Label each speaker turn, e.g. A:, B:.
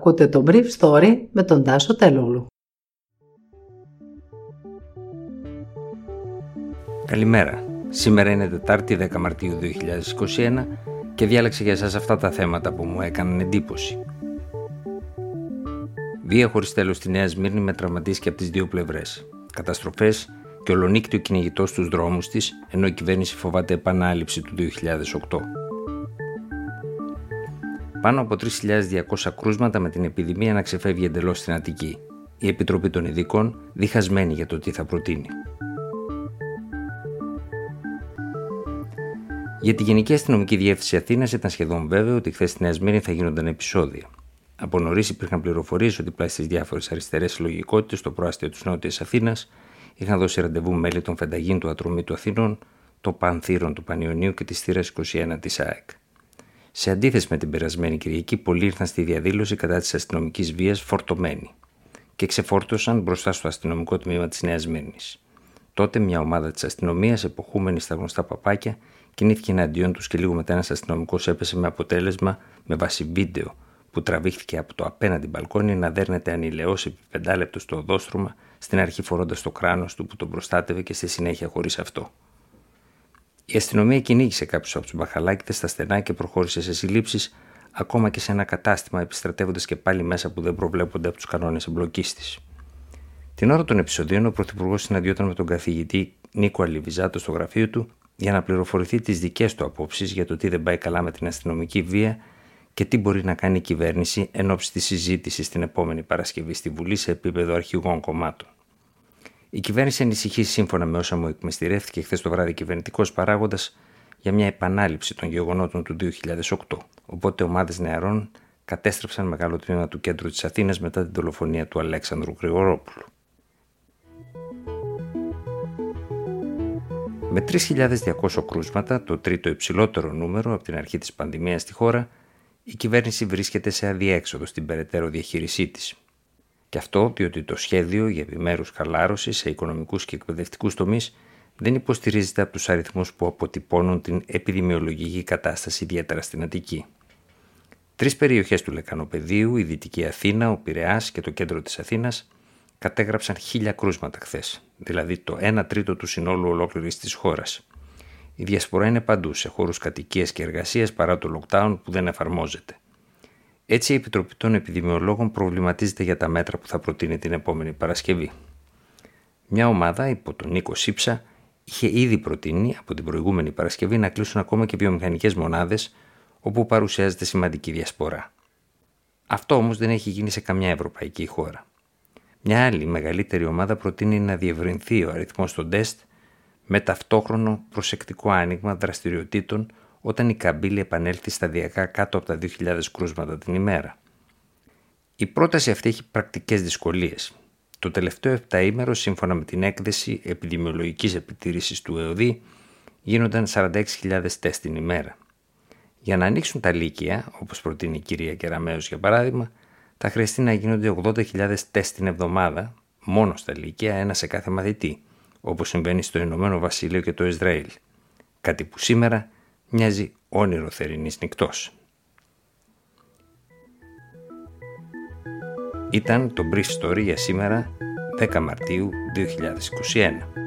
A: Ακούτε το Brief Story με τον Τάσο Τελούλου.
B: Καλημέρα. Σήμερα είναι Τετάρτη 10 Μαρτίου 2021 και διάλεξα για σας αυτά τα θέματα που μου έκαναν εντύπωση. Βία χωρίς τέλος στη Νέα Σμύρνη με τραυματίσει και από τις δύο πλευρές. Καταστροφές και ολονύκτιο κυνηγητό στους δρόμους της, ενώ η κυβέρνηση φοβάται επανάληψη του 2008. Πάνω από 3.200 κρούσματα με την επιδημία να ξεφεύγει εντελώς στην Αττική. Η Επιτροπή των Ειδικών διχασμένη για το τι θα προτείνει. Για τη Γενική Αστυνομική Διεύθυνση Αθήνας ήταν σχεδόν βέβαιο ότι χθες στη Νέα Σμύρνη θα γίνονταν επεισόδια. Από νωρίς υπήρχαν πληροφορίες ότι πλάι στις διάφορες αριστερές συλλογικότητες στο προάστιο της Νότιας Αθήνας είχαν δώσει ραντεβού μέλη των Φενταγίν του Ατρωμί του Αθήνων, των Πανθύρων του Πανιωνίου και της θύρας 21 της ΑΕΚ. Σε αντίθεση με την περασμένη Κυριακή, πολλοί ήρθαν στη διαδήλωση κατά της αστυνομικής βίας φορτωμένοι και ξεφόρτωσαν μπροστά στο αστυνομικό τμήμα της Νέας Μύρνης. Τότε μια ομάδα της αστυνομίας, εποχούμενη στα γνωστά παπάκια, κινήθηκε εναντίον τους και λίγο μετά ένας αστυνομικός έπεσε με αποτέλεσμα, με βάση βίντεο που τραβήχθηκε από το απέναντι μπαλκόνι, να δέρνεται ανηλαιώς επί πεντάλεπτος στο οδόστρωμα, στην αρχή φορώντας το κράνος του που τον προστάτευε και στη συνέχεια χωρίς αυτό. Η αστυνομία κυνήγησε κάποιους από τους μπαχαλάκιδε στα στενά και προχώρησε σε συλλήψεις, ακόμα και σε ένα κατάστημα, επιστρατεύοντας και πάλι μέσα που δεν προβλέπονται από τους κανόνες εμπλοκής της. Την ώρα των επεισοδίων, ο Πρωθυπουργός συναντιόταν με τον καθηγητή Νίκο Αλιβιζάτο στο γραφείο του για να πληροφορηθεί τις δικές του απόψεις για το τι δεν πάει καλά με την αστυνομική βία και τι μπορεί να κάνει η κυβέρνηση εν ώψη της συζήτησης την επόμενη Παρασκευή στη Βουλή σε επίπεδο αρχηγών κομμάτων. Η κυβέρνηση ανησυχεί σύμφωνα με όσα μου εκμυστηρεύτηκε χθες το βράδυ κυβερνητικός παράγοντας για μια επανάληψη των γεγονότων του 2008. Οπότε ομάδες νεαρών κατέστρεψαν μεγάλο τμήμα του κέντρου της Αθήνας μετά την δολοφονία του Αλέξανδρου Γρηγορόπουλου. Με 3.200 κρούσματα, το τρίτο υψηλότερο νούμερο από την αρχή της πανδημίας στη χώρα, η κυβέρνηση βρίσκεται σε αδιέξοδο στην περαιτέρω διαχείρισή της. Και αυτό διότι το σχέδιο για επιμέρους χαλάρωσης σε οικονομικούς και εκπαιδευτικούς τομείς δεν υποστηρίζεται από τους αριθμούς που αποτυπώνουν την επιδημιολογική κατάσταση, ιδιαίτερα στην Αττική. Τρεις περιοχές του Λεκανοπεδίου, η Δυτική Αθήνα, ο Πειραιάς και το κέντρο της Αθήνας, κατέγραψαν χίλια κρούσματα χθες, δηλαδή το 1 τρίτο του συνόλου ολόκληρης της χώρας. Η διασπορά είναι παντού, σε χώρους κατοικίας και εργασίας παρά το lockdown που δεν εφαρμόζεται. Έτσι, η Επιτροπή των Επιδημιολόγων προβληματίζεται για τα μέτρα που θα προτείνει την επόμενη Παρασκευή. Μια ομάδα υπό τον Νίκο Σύψα είχε ήδη προτείνει από την προηγούμενη Παρασκευή να κλείσουν ακόμα και βιομηχανικές μονάδες όπου παρουσιάζεται σημαντική διασπορά. Αυτό όμως δεν έχει γίνει σε καμιά ευρωπαϊκή χώρα. Μια άλλη μεγαλύτερη ομάδα προτείνει να διευρυνθεί ο αριθμός των τεστ με ταυτόχρονο προσεκτικό άνοιγμα δραστηριοτήτων όταν η καμπύλη επανέλθει σταδιακά κάτω από τα 2.000 κρούσματα την ημέρα. Η πρόταση αυτή έχει πρακτικές δυσκολίες. Το τελευταίο επταήμερο, σύμφωνα με την έκθεση επιδημιολογικής επιτήρησης του ΕΟΔΗ, γίνονταν 46.000 τεστ την ημέρα. Για να ανοίξουν τα λύκεια, όπως προτείνει η κυρία Κεραμέως για παράδειγμα, θα χρειαστεί να γίνονται 80.000 τεστ την εβδομάδα, μόνο στα λύκεια, ένα σε κάθε μαθητή, όπως συμβαίνει στο Ηνωμένο Βασίλειο και το Ισραήλ. Κάτι που σήμερα μοιάζει όνειρο θερινής νυχτός. Ήταν το Brief Story για σήμερα 10 Μαρτίου 2021.